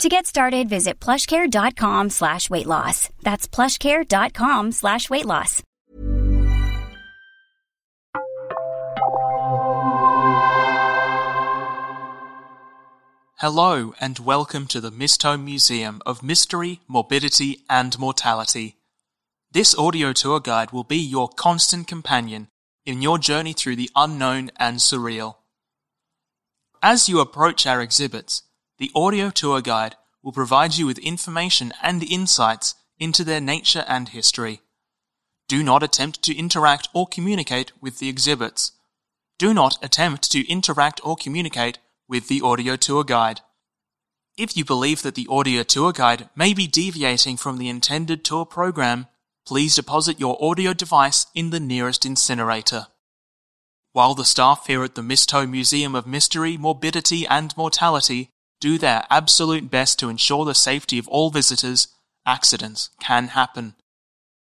To get started, visit plushcare.com slash weight loss. That's plushcare.com slash weight loss. Hello and welcome to the Mistholme Museum of Mystery, Morbidity and Mortality. This audio tour guide will be your constant companion in your journey through the unknown and surreal. As you approach our exhibits, the audio tour guide will provide you with information and insights into their nature and history. Do not attempt to interact or communicate with the exhibits. Do not attempt to interact or communicate with the audio tour guide. If you believe that the audio tour guide may be deviating from the intended tour program, please deposit your audio device in the nearest incinerator. While the staff here at the Mistholme Museum of Mystery, Morbidity and Mortality do their absolute best to ensure the safety of all visitors, accidents can happen.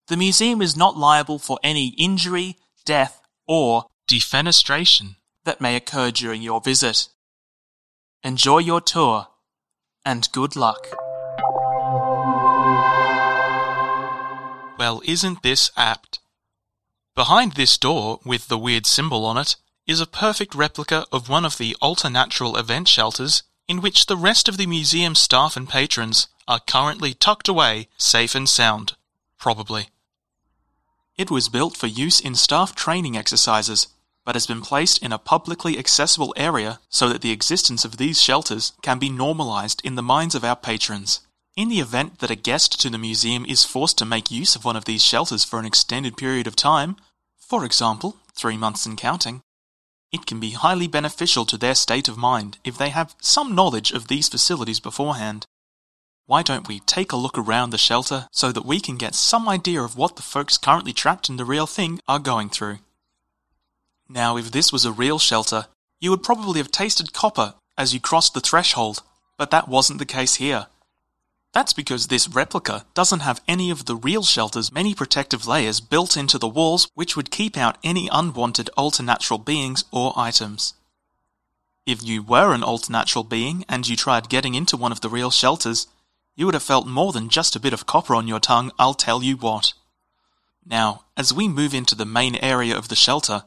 The museum is not liable for any injury, death, or defenestration that may occur during your visit. Enjoy your tour, and good luck. Well, isn't this apt? Behind this door, with the weird symbol on it, is a perfect replica of one of the alternatural event shelters in which the rest of the museum staff and patrons are currently tucked away, safe and sound. Probably. It was built for use in staff training exercises, but has been placed in a publicly accessible area so that the existence of these shelters can be normalized in the minds of our patrons. In the event that a guest to the museum is forced to make use of one of these shelters for an extended period of time, for example, three months and counting, it can be highly beneficial to their state of mind if they have some knowledge of these facilities beforehand. Why don't we take a look around the shelter so that we can get some idea of what the folks currently trapped in the real thing are going through? Now, if this was a real shelter, you would probably have tasted copper as you crossed the threshold, but that wasn't the case here. That's because this replica doesn't have any of the real shelter's many protective layers built into the walls which would keep out any unwanted alternatural beings or items. If you were an alternatural being and you tried getting into one of the real shelters, you would have felt more than just a bit of copper on your tongue, I'll tell you what. Now, as we move into the main area of the shelter,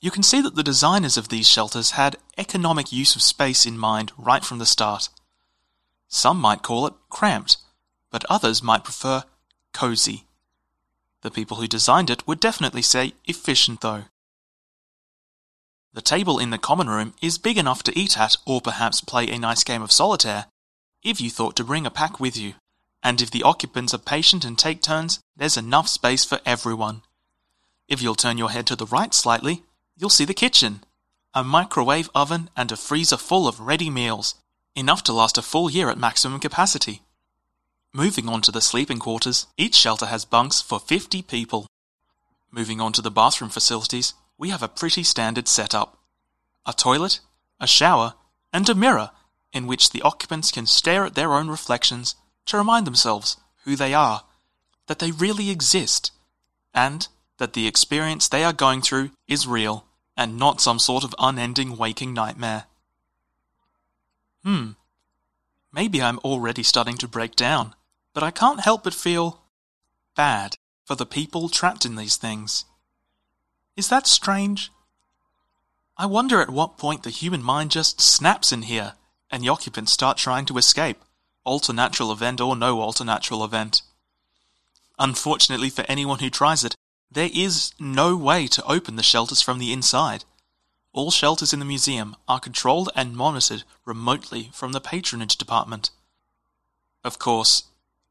you can see that the designers of these shelters had economic use of space in mind right from the start. Some might call it cramped, but others might prefer cozy. The people who designed it would definitely say efficient though. The table in the common room is big enough to eat at or perhaps play a nice game of solitaire, if you thought to bring a pack with you. And if the occupants are patient and take turns, there's enough space for everyone. If you'll turn your head to the right slightly, you'll see the kitchen. A microwave oven and a freezer full of ready meals, enough to last a full year at maximum capacity. Moving on to the sleeping quarters, each shelter has bunks for 50 people. Moving on to the bathroom facilities, we have a pretty standard setup. A toilet, a shower, and a mirror in which the occupants can stare at their own reflections to remind themselves who they are, that they really exist, and that the experience they are going through is real and not some sort of unending waking nightmare. Hmm. Maybe I'm already starting to break down, but I can't help but feel bad for the people trapped in these things. Is that strange? I wonder at what point the human mind just snaps in here and the occupants start trying to escape, alternatural event or no alternatural event. Unfortunately for anyone who tries it, there is no way to open the shelters from the inside. All shelters in the museum are controlled and monitored remotely from the patronage department. Of course,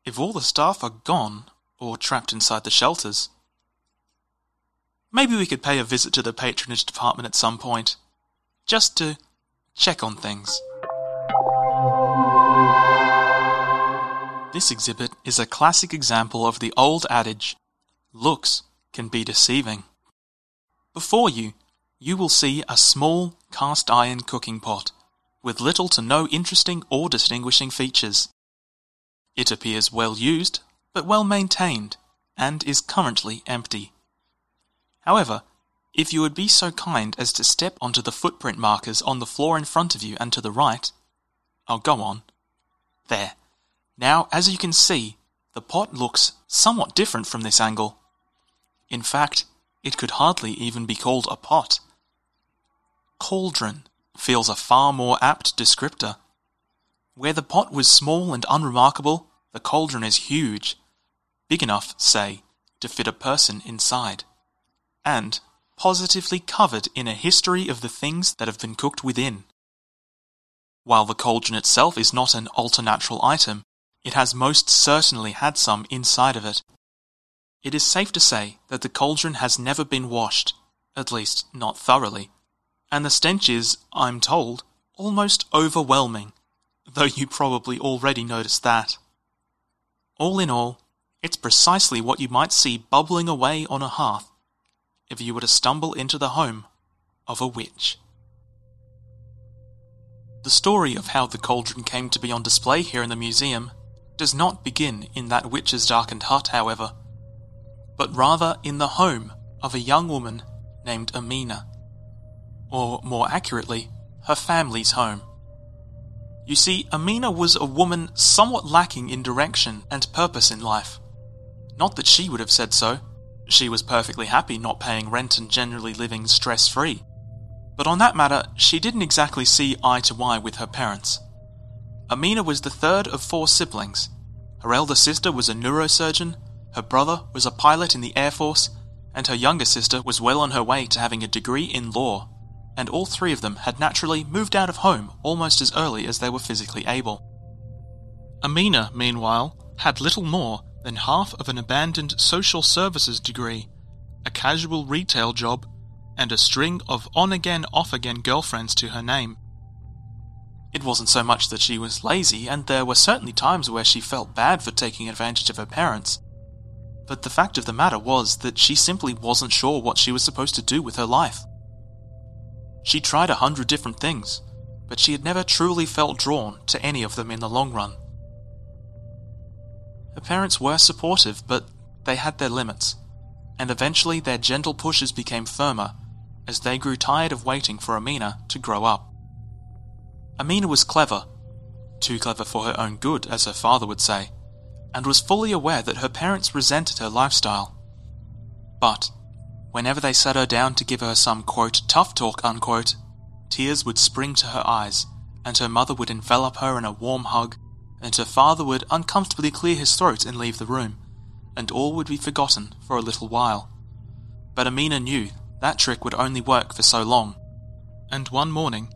if all the staff are gone or trapped inside the shelters, maybe we could pay a visit to the patronage department at some point, just to check on things. This exhibit is a classic example of the old adage looks can be deceiving. Before you, you will see a small cast iron cooking pot with little to no interesting or distinguishing features. It appears well used, but well maintained, and is currently empty. However, if you would be so kind as to step onto the footprint markers on the floor in front of you and to the right, I'll go on. There. Now, as you can see, the pot looks somewhat different from this angle. In fact, it could hardly even be called a pot. Cauldron feels a far more apt descriptor. Where the pot was small and unremarkable, the cauldron is huge, big enough, say, to fit a person inside, and positively covered in a history of the things that have been cooked within. While the cauldron itself is not an alternatural item, it has most certainly had some inside of it. It is safe to say that the cauldron has never been washed, at least not thoroughly, and the stench is, I'm told, almost overwhelming, though you probably already noticed that. All in all, it's precisely what you might see bubbling away on a hearth if you were to stumble into the home of a witch. The story of how the cauldron came to be on display here in the museum does not begin in that witch's darkened hut, however, but rather in the home of a young woman named Amina, or more accurately, her family's home. You see, Amina was a woman somewhat lacking in direction and purpose in life. Not that she would have said so. She was perfectly happy not paying rent and generally living stress free. But on that matter, she didn't exactly see eye to eye with her parents. Amina was the third of four siblings. Her elder sister was a neurosurgeon, her brother was a pilot in the Air Force, and her younger sister was well on her way to having a degree in law. And all three of them had naturally moved out of home almost as early as they were physically able. Amina, meanwhile, had little more than half of an abandoned social services degree, a casual retail job, and a string of on again, off again girlfriends to her name. It wasn't so much that she was lazy, and there were certainly times where she felt bad for taking advantage of her parents. But the fact of the matter was that she simply wasn't sure what she was supposed to do with her life. She tried a hundred different things, but she had never truly felt drawn to any of them in the long run. Her parents were supportive, but they had their limits, and eventually their gentle pushes became firmer as they grew tired of waiting for Amina to grow up. Amina was clever, too clever for her own good, as her father would say, and was fully aware that her parents resented her lifestyle. But, whenever they sat her down to give her some quote, tough talk, unquote, tears would spring to her eyes, and her mother would envelop her in a warm hug, and her father would uncomfortably clear his throat and leave the room, and all would be forgotten for a little while. But Amina knew that trick would only work for so long. And one morning,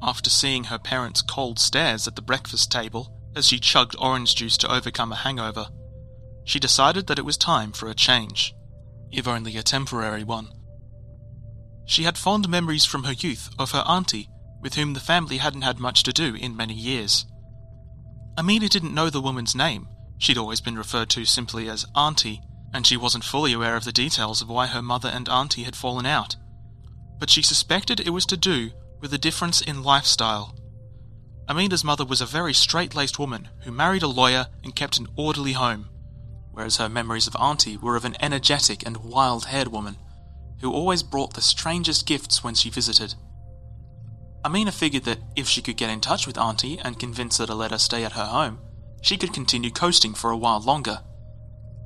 after seeing her parents' cold stares at the breakfast table as she chugged orange juice to overcome a hangover, she decided that it was time for a change, if only a temporary one. She had fond memories from her youth of her auntie, with whom the family hadn't had much to do in many years. Amina didn't know the woman's name, she'd always been referred to simply as Auntie, and she wasn't fully aware of the details of why her mother and auntie had fallen out. But she suspected it was to do with a difference in lifestyle. Amina's mother was a very straight laced woman who married a lawyer and kept an orderly home, whereas her memories of Auntie were of an energetic and wild haired woman who always brought the strangest gifts when she visited. Amina figured that if she could get in touch with Auntie and convince her to let her stay at her home, she could continue coasting for a while longer.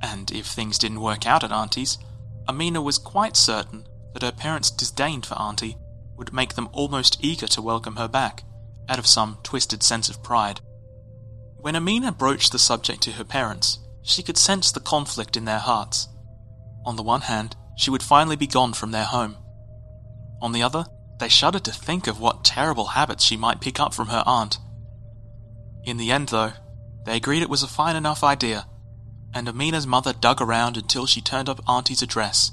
And if things didn't work out at Auntie's, Amina was quite certain that her parents' disdain for Auntie would make them almost eager to welcome her back, out of some twisted sense of pride. When Amina broached the subject to her parents, she could sense the conflict in their hearts. On the one hand, she would finally be gone from their home. On the other, they shuddered to think of what terrible habits she might pick up from her aunt. In the end, though, they agreed it was a fine enough idea, and Amina's mother dug around until she turned up Auntie's address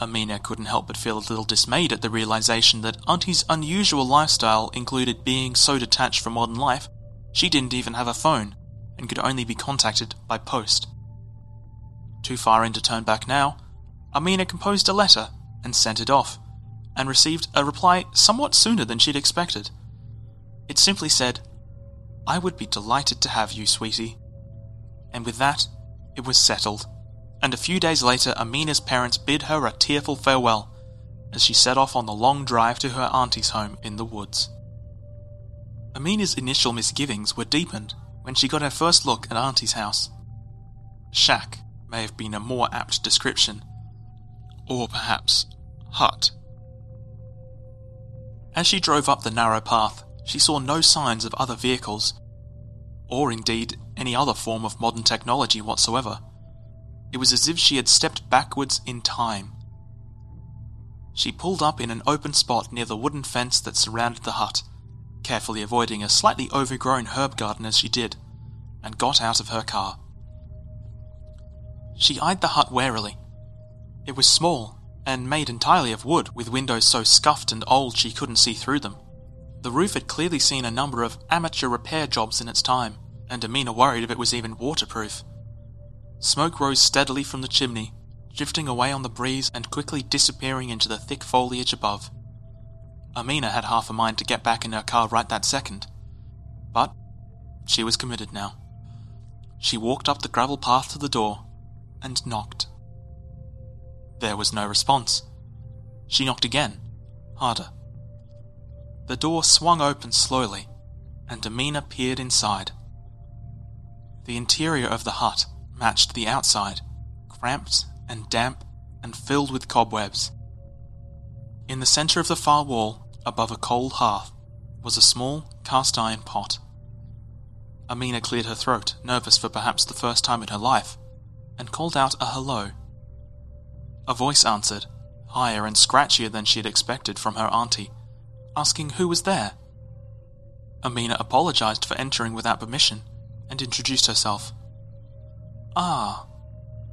Amina couldn't help but feel a little dismayed at the realization that Auntie's unusual lifestyle included being so detached from modern life, she didn't even have a phone and could only be contacted by post. Too far in to turn back now, Amina composed a letter and sent it off, and received a reply somewhat sooner than she'd expected. It simply said, I would be delighted to have you, sweetie. And with that, it was settled, and a few days later Amina's parents bid her a tearful farewell as she set off on the long drive to her auntie's home in the woods. Amina's initial misgivings were deepened when she got her first look at Auntie's house. Shack may have been a more apt description, or perhaps hut. As she drove up the narrow path, she saw no signs of other vehicles, or indeed any other form of modern technology whatsoever. It was as if she had stepped backwards in time. She pulled up in an open spot near the wooden fence that surrounded the hut carefully avoiding a slightly overgrown herb garden as she did, and got out of her car. She eyed the hut warily. It was small, and made entirely of wood, with windows so scuffed and old she couldn't see through them. The roof had clearly seen a number of amateur repair jobs in its time, and Amina worried if it was even waterproof. Smoke rose steadily from the chimney, drifting away on the breeze and quickly disappearing into the thick foliage above. Amina had half a mind to get back in her car right that second. But she was committed now. She walked up the gravel path to the door and knocked. There was no response. She knocked again, harder. The door swung open slowly, and Amina peered inside. The interior of the hut matched the outside, cramped and damp and filled with cobwebs. In the center of the far wall Above a cold hearth was a small cast iron pot. Amina cleared her throat, nervous for perhaps the first time in her life, and called out a hello. A voice answered, higher and scratchier than she had expected from her auntie, asking who was there. Amina apologized for entering without permission and introduced herself. Ah,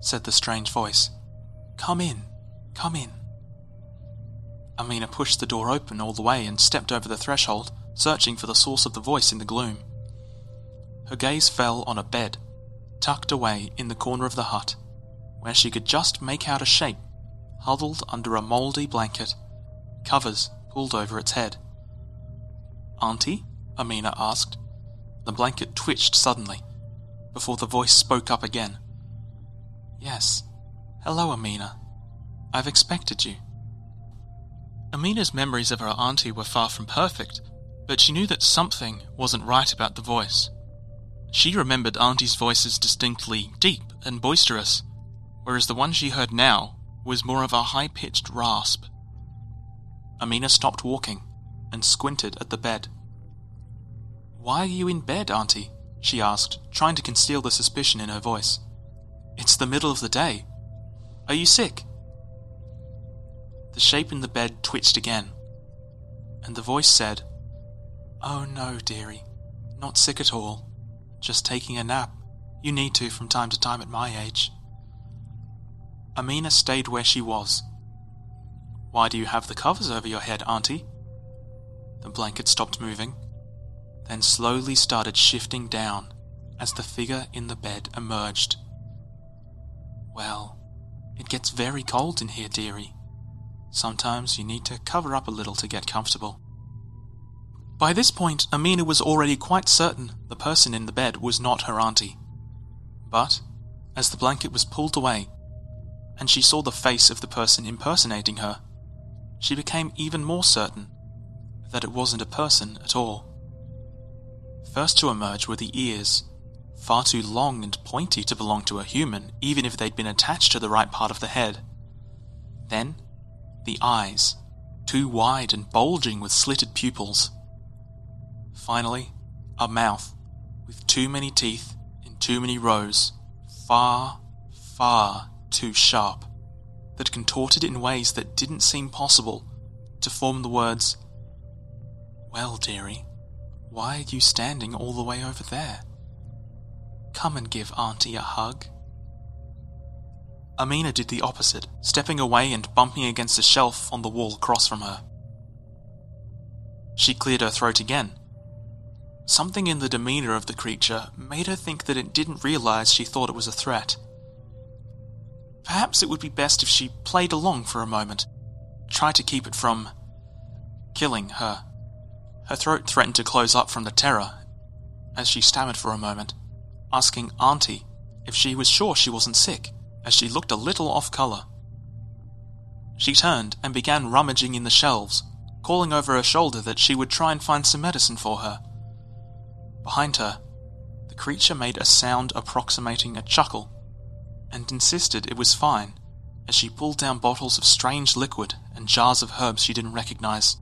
said the strange voice. Come in, come in. Amina pushed the door open all the way and stepped over the threshold, searching for the source of the voice in the gloom. Her gaze fell on a bed, tucked away in the corner of the hut, where she could just make out a shape, huddled under a mouldy blanket, covers pulled over its head. Auntie? Amina asked. The blanket twitched suddenly, before the voice spoke up again. Yes. Hello, Amina. I've expected you. Amina's memories of her auntie were far from perfect, but she knew that something wasn't right about the voice. She remembered auntie's voice as distinctly deep and boisterous, whereas the one she heard now was more of a high pitched rasp. Amina stopped walking and squinted at the bed. Why are you in bed, Auntie? she asked, trying to conceal the suspicion in her voice. It's the middle of the day. Are you sick? The shape in the bed twitched again, and the voice said, Oh no, dearie, not sick at all. Just taking a nap. You need to from time to time at my age. Amina stayed where she was. Why do you have the covers over your head, Auntie? The blanket stopped moving, then slowly started shifting down as the figure in the bed emerged. Well, it gets very cold in here, dearie. Sometimes you need to cover up a little to get comfortable. By this point, Amina was already quite certain the person in the bed was not her auntie. But, as the blanket was pulled away, and she saw the face of the person impersonating her, she became even more certain that it wasn't a person at all. First to emerge were the ears, far too long and pointy to belong to a human, even if they'd been attached to the right part of the head. Then, the eyes, too wide and bulging with slitted pupils. Finally, a mouth with too many teeth in too many rows, far, far too sharp, that contorted in ways that didn't seem possible to form the words, Well, dearie, why are you standing all the way over there? Come and give Auntie a hug. Amina did the opposite, stepping away and bumping against a shelf on the wall across from her. She cleared her throat again. Something in the demeanor of the creature made her think that it didn't realize she thought it was a threat. perhaps it would be best if she played along for a moment, try to keep it from killing her. Her throat threatened to close up from the terror as she stammered for a moment, asking Auntie if she was sure she wasn't sick, as she looked a little off colour. She turned and began rummaging in the shelves, calling over her shoulder that she would try and find some medicine for her. Behind her, the creature made a sound approximating a chuckle and insisted it was fine as she pulled down bottles of strange liquid and jars of herbs she didn't recognize.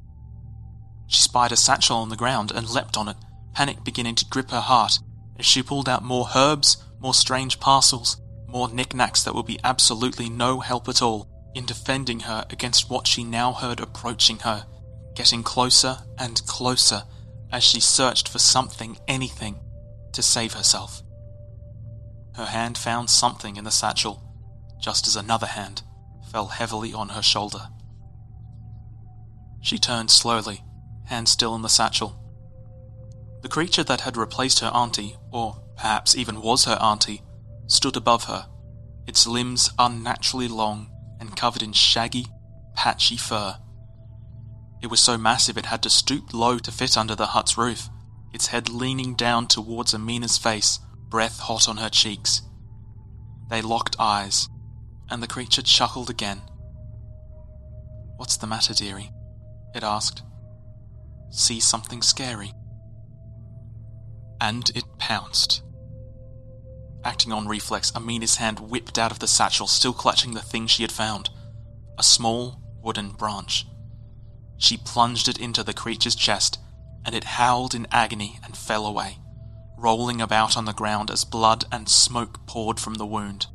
She spied a satchel on the ground and leapt on it, panic beginning to grip her heart as she pulled out more herbs, more strange parcels, more knickknacks that would be absolutely no help at all in defending her against what she now heard approaching her, getting closer and closer as she searched for something, anything, to save herself. Her hand found something in the satchel, just as another hand fell heavily on her shoulder. She turned slowly, hand still in the satchel. The creature that had replaced her auntie, or perhaps even was her auntie, stood above her, its limbs unnaturally long and covered in shaggy, patchy fur. It was so massive it had to stoop low to fit under the hut's roof, its head leaning down towards Amina's face, breath hot on her cheeks. They locked eyes, and the creature chuckled again. What's the matter, dearie? It asked. See something scary? And it pounced. Acting on reflex, Amina's hand whipped out of the satchel, still clutching the thing she had found a small wooden branch. She plunged it into the creature's chest, and it howled in agony and fell away rolling about on the ground as blood and smoke poured from the wound.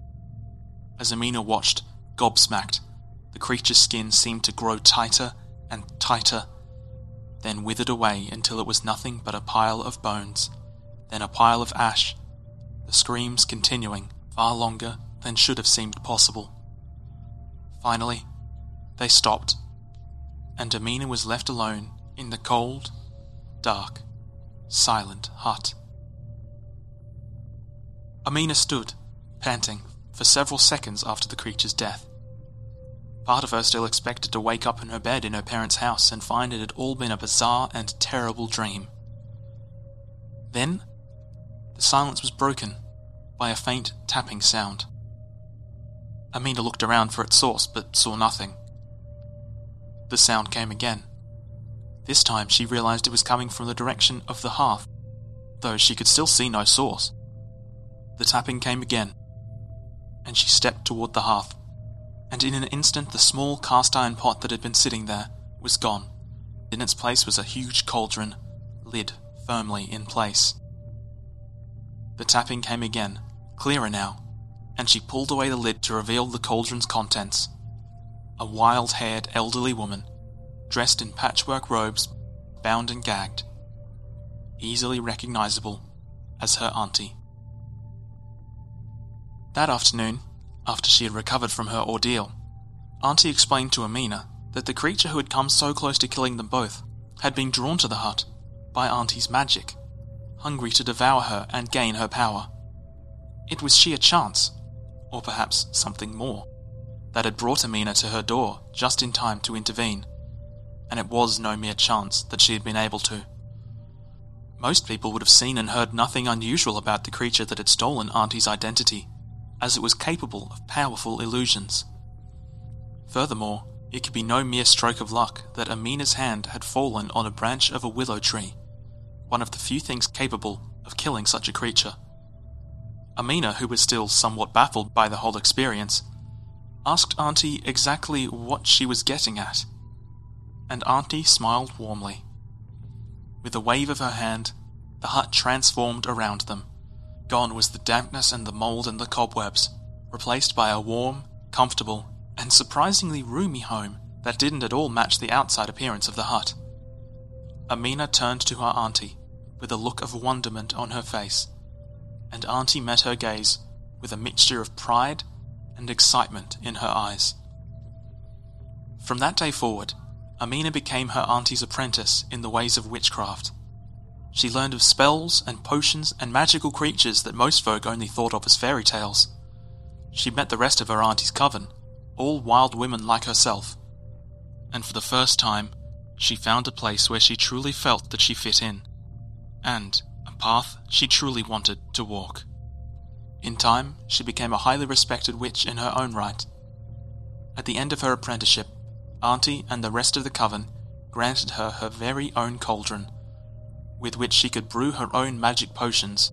As Amina watched, gobsmacked, the creature's skin seemed to grow tighter and tighter, then withered away until it was nothing but a pile of bones, then a pile of ash, the screams continuing far longer than should have seemed possible. Finally, they stopped, and Amina was left alone in the cold, dark, silent hut. Amina stood, panting, for several seconds after the creature's death. Part of her still expected to wake up in her bed in her parents' house and find it had all been a bizarre and terrible dream. Then, the silence was broken by a faint tapping sound. Amina looked around for its source but saw nothing. The sound came again. This time she realized it was coming from the direction of the hearth, though she could still see no source. The tapping came again, and she stepped toward the hearth, and in an instant the small cast iron pot that had been sitting there was gone. In its place was a huge cauldron, lid firmly in place. The tapping came again, clearer now, and she pulled away the lid to reveal the cauldron's contents. A wild haired elderly woman, dressed in patchwork robes, bound and gagged, easily recognizable as her auntie. That afternoon, after she had recovered from her ordeal, Auntie explained to Amina that the creature who had come so close to killing them both had been drawn to the hut by Auntie's magic, hungry to devour her and gain her power. It was sheer chance, or perhaps something more, that had brought Amina to her door just in time to intervene, and it was no mere chance that she had been able to. Most people would have seen and heard nothing unusual about the creature that had stolen Auntie's identity as it was capable of powerful illusions. Furthermore, it could be no mere stroke of luck that Amina's hand had fallen on a branch of a willow tree, one of the few things capable of killing such a creature. Amina, who was still somewhat baffled by the whole experience, asked Auntie exactly what she was getting at, and Auntie smiled warmly. With a wave of her hand, the hut transformed around them Gone was the dampness and the mould and the cobwebs, replaced by a warm, comfortable, and surprisingly roomy home that didn't at all match the outside appearance of the hut. Amina turned to her auntie with a look of wonderment on her face, and auntie met her gaze with a mixture of pride and excitement in her eyes. From that day forward, Amina became her auntie's apprentice in the ways of witchcraft she learned of spells and potions and magical creatures that most folk only thought of as fairy tales. she met the rest of her auntie's coven, all wild women like herself. And for the first time, she found a place where she truly felt that she fit in, and a path she truly wanted to walk. In time, she became a highly respected witch in her own right. At the end of her apprenticeship, Auntie and the rest of the coven granted her her very own cauldron, with which she could brew her own magic potions.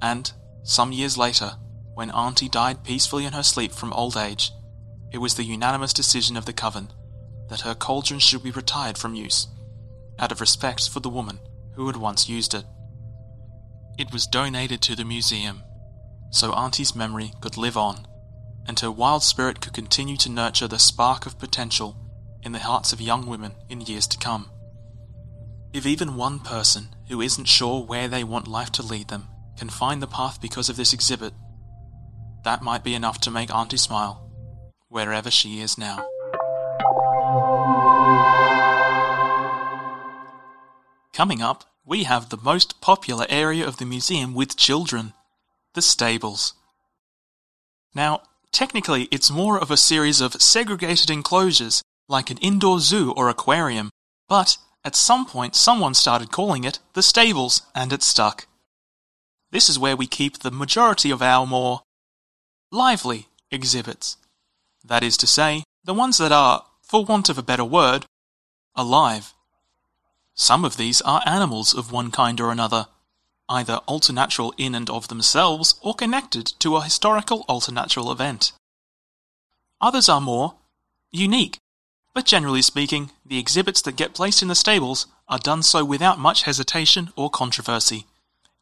And, some years later, when Auntie died peacefully in her sleep from old age, it was the unanimous decision of the coven that her cauldron should be retired from use, out of respect for the woman who had once used it. It was donated to the museum, so Auntie's memory could live on, and her wild spirit could continue to nurture the spark of potential in the hearts of young women in years to come. If even one person who isn't sure where they want life to lead them can find the path because of this exhibit, that might be enough to make Auntie smile, wherever she is now. Coming up, we have the most popular area of the museum with children the stables. Now, technically, it's more of a series of segregated enclosures, like an indoor zoo or aquarium, but at some point someone started calling it the stables, and it stuck. This is where we keep the majority of our more lively exhibits. That is to say, the ones that are, for want of a better word, alive. Some of these are animals of one kind or another, either alternatural in and of themselves or connected to a historical alternatural event. Others are more unique, but generally speaking, the exhibits that get placed in the stables are done so without much hesitation or controversy.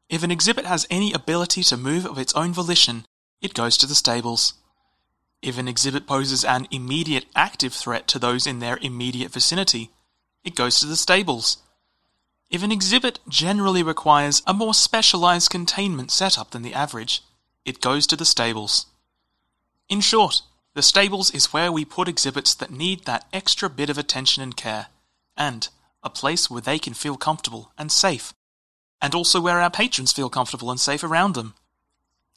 If an exhibit has any ability to move of its own volition, it goes to the stables. If an exhibit poses an immediate active threat to those in their immediate vicinity, it goes to the stables. If an exhibit generally requires a more specialized containment setup than the average, it goes to the stables. In short, the stables is where we put exhibits that need that extra bit of attention and care, and a place where they can feel comfortable and safe, and also where our patrons feel comfortable and safe around them.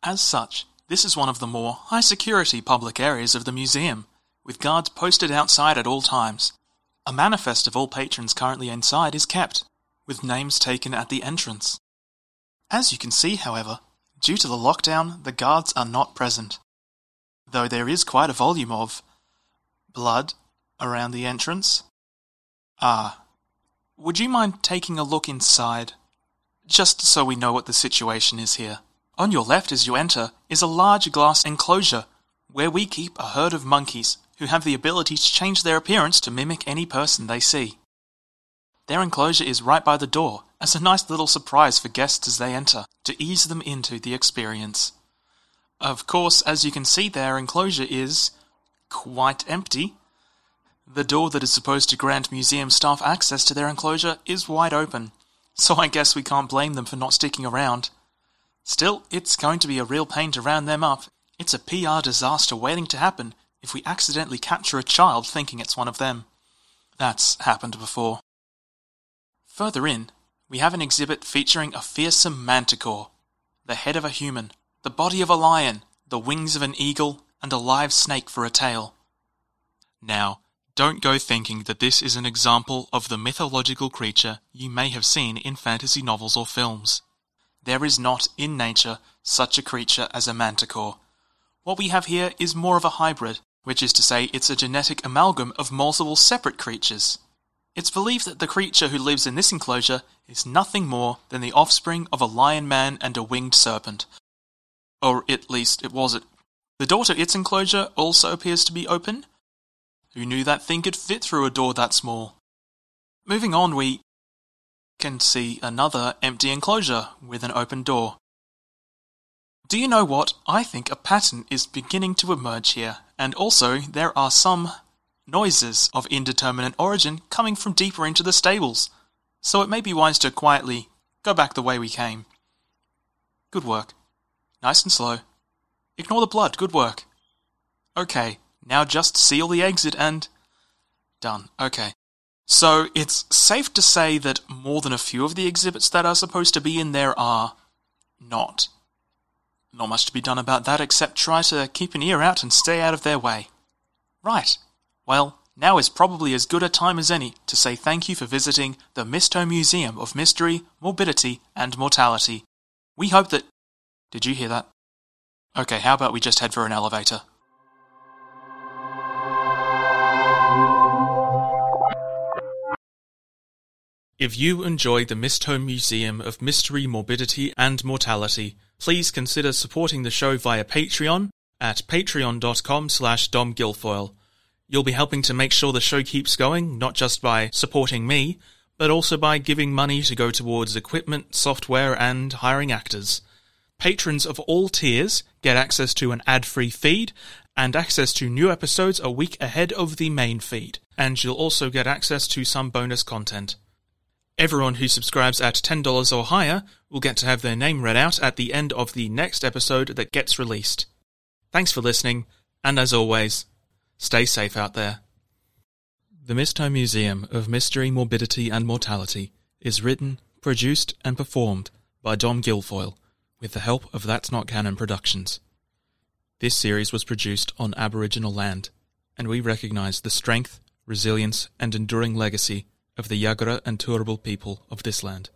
As such, this is one of the more high security public areas of the museum, with guards posted outside at all times. A manifest of all patrons currently inside is kept, with names taken at the entrance. As you can see, however, due to the lockdown, the guards are not present, though there is quite a volume of blood around the entrance. Ah, would you mind taking a look inside, just so we know what the situation is here? On your left as you enter is a large glass enclosure where we keep a herd of monkeys who have the ability to change their appearance to mimic any person they see. Their enclosure is right by the door, as a nice little surprise for guests as they enter, to ease them into the experience. Of course, as you can see, their enclosure is quite empty. The door that is supposed to grant museum staff access to their enclosure is wide open, so I guess we can't blame them for not sticking around. Still, it's going to be a real pain to round them up. It's a PR disaster waiting to happen if we accidentally capture a child thinking it's one of them. That's happened before. Further in, we have an exhibit featuring a fearsome manticore, the head of a human, the body of a lion, the wings of an eagle, and a live snake for a tail. Now, don't go thinking that this is an example of the mythological creature you may have seen in fantasy novels or films. There is not, in nature, such a creature as a manticore. What we have here is more of a hybrid, which is to say it's a genetic amalgam of multiple separate creatures. It's believed that the creature who lives in this enclosure is nothing more than the offspring of a lion man and a winged serpent. Or at least it was it. The door to its enclosure also appears to be open. Who knew that thing could fit through a door that small? Moving on, we can see another empty enclosure with an open door. Do you know what? I think a pattern is beginning to emerge here, and also there are some noises of indeterminate origin coming from deeper into the stables, so it may be wise to quietly go back the way we came. Good work. Nice and slow. Ignore the blood, good work. Okay, now just seal the exit and. Done. Okay. So it's safe to say that more than a few of the exhibits that are supposed to be in there are not. Not much to be done about that except try to keep an ear out and stay out of their way. Right. Well, now is probably as good a time as any to say thank you for visiting the Mistholme Museum of Mystery, Morbidity, and Mortality. We hope that. Did you hear that? Okay, how about we just head for an elevator? If you enjoy the Mistholme Museum of Mystery, Morbidity, and Mortality, please consider supporting the show via Patreon at patreon.com slash domguilfoyle. You'll be helping to make sure the show keeps going, not just by supporting me, but also by giving money to go towards equipment, software, and hiring actors. Patrons of all tiers get access to an ad-free feed and access to new episodes a week ahead of the main feed, and you'll also get access to some bonus content. Everyone who subscribes at $10 or higher will get to have their name read out at the end of the next episode that gets released. Thanks for listening, and as always, stay safe out there. The Mistholme Museum of Mystery, Morbidity and Mortality is written, produced, and performed by Dom Guilfoyle with the help of That's Not Canon Productions. This series was produced on Aboriginal land, and we recognise the strength, resilience, and enduring legacy of the Yagara and Turrbal people of this land.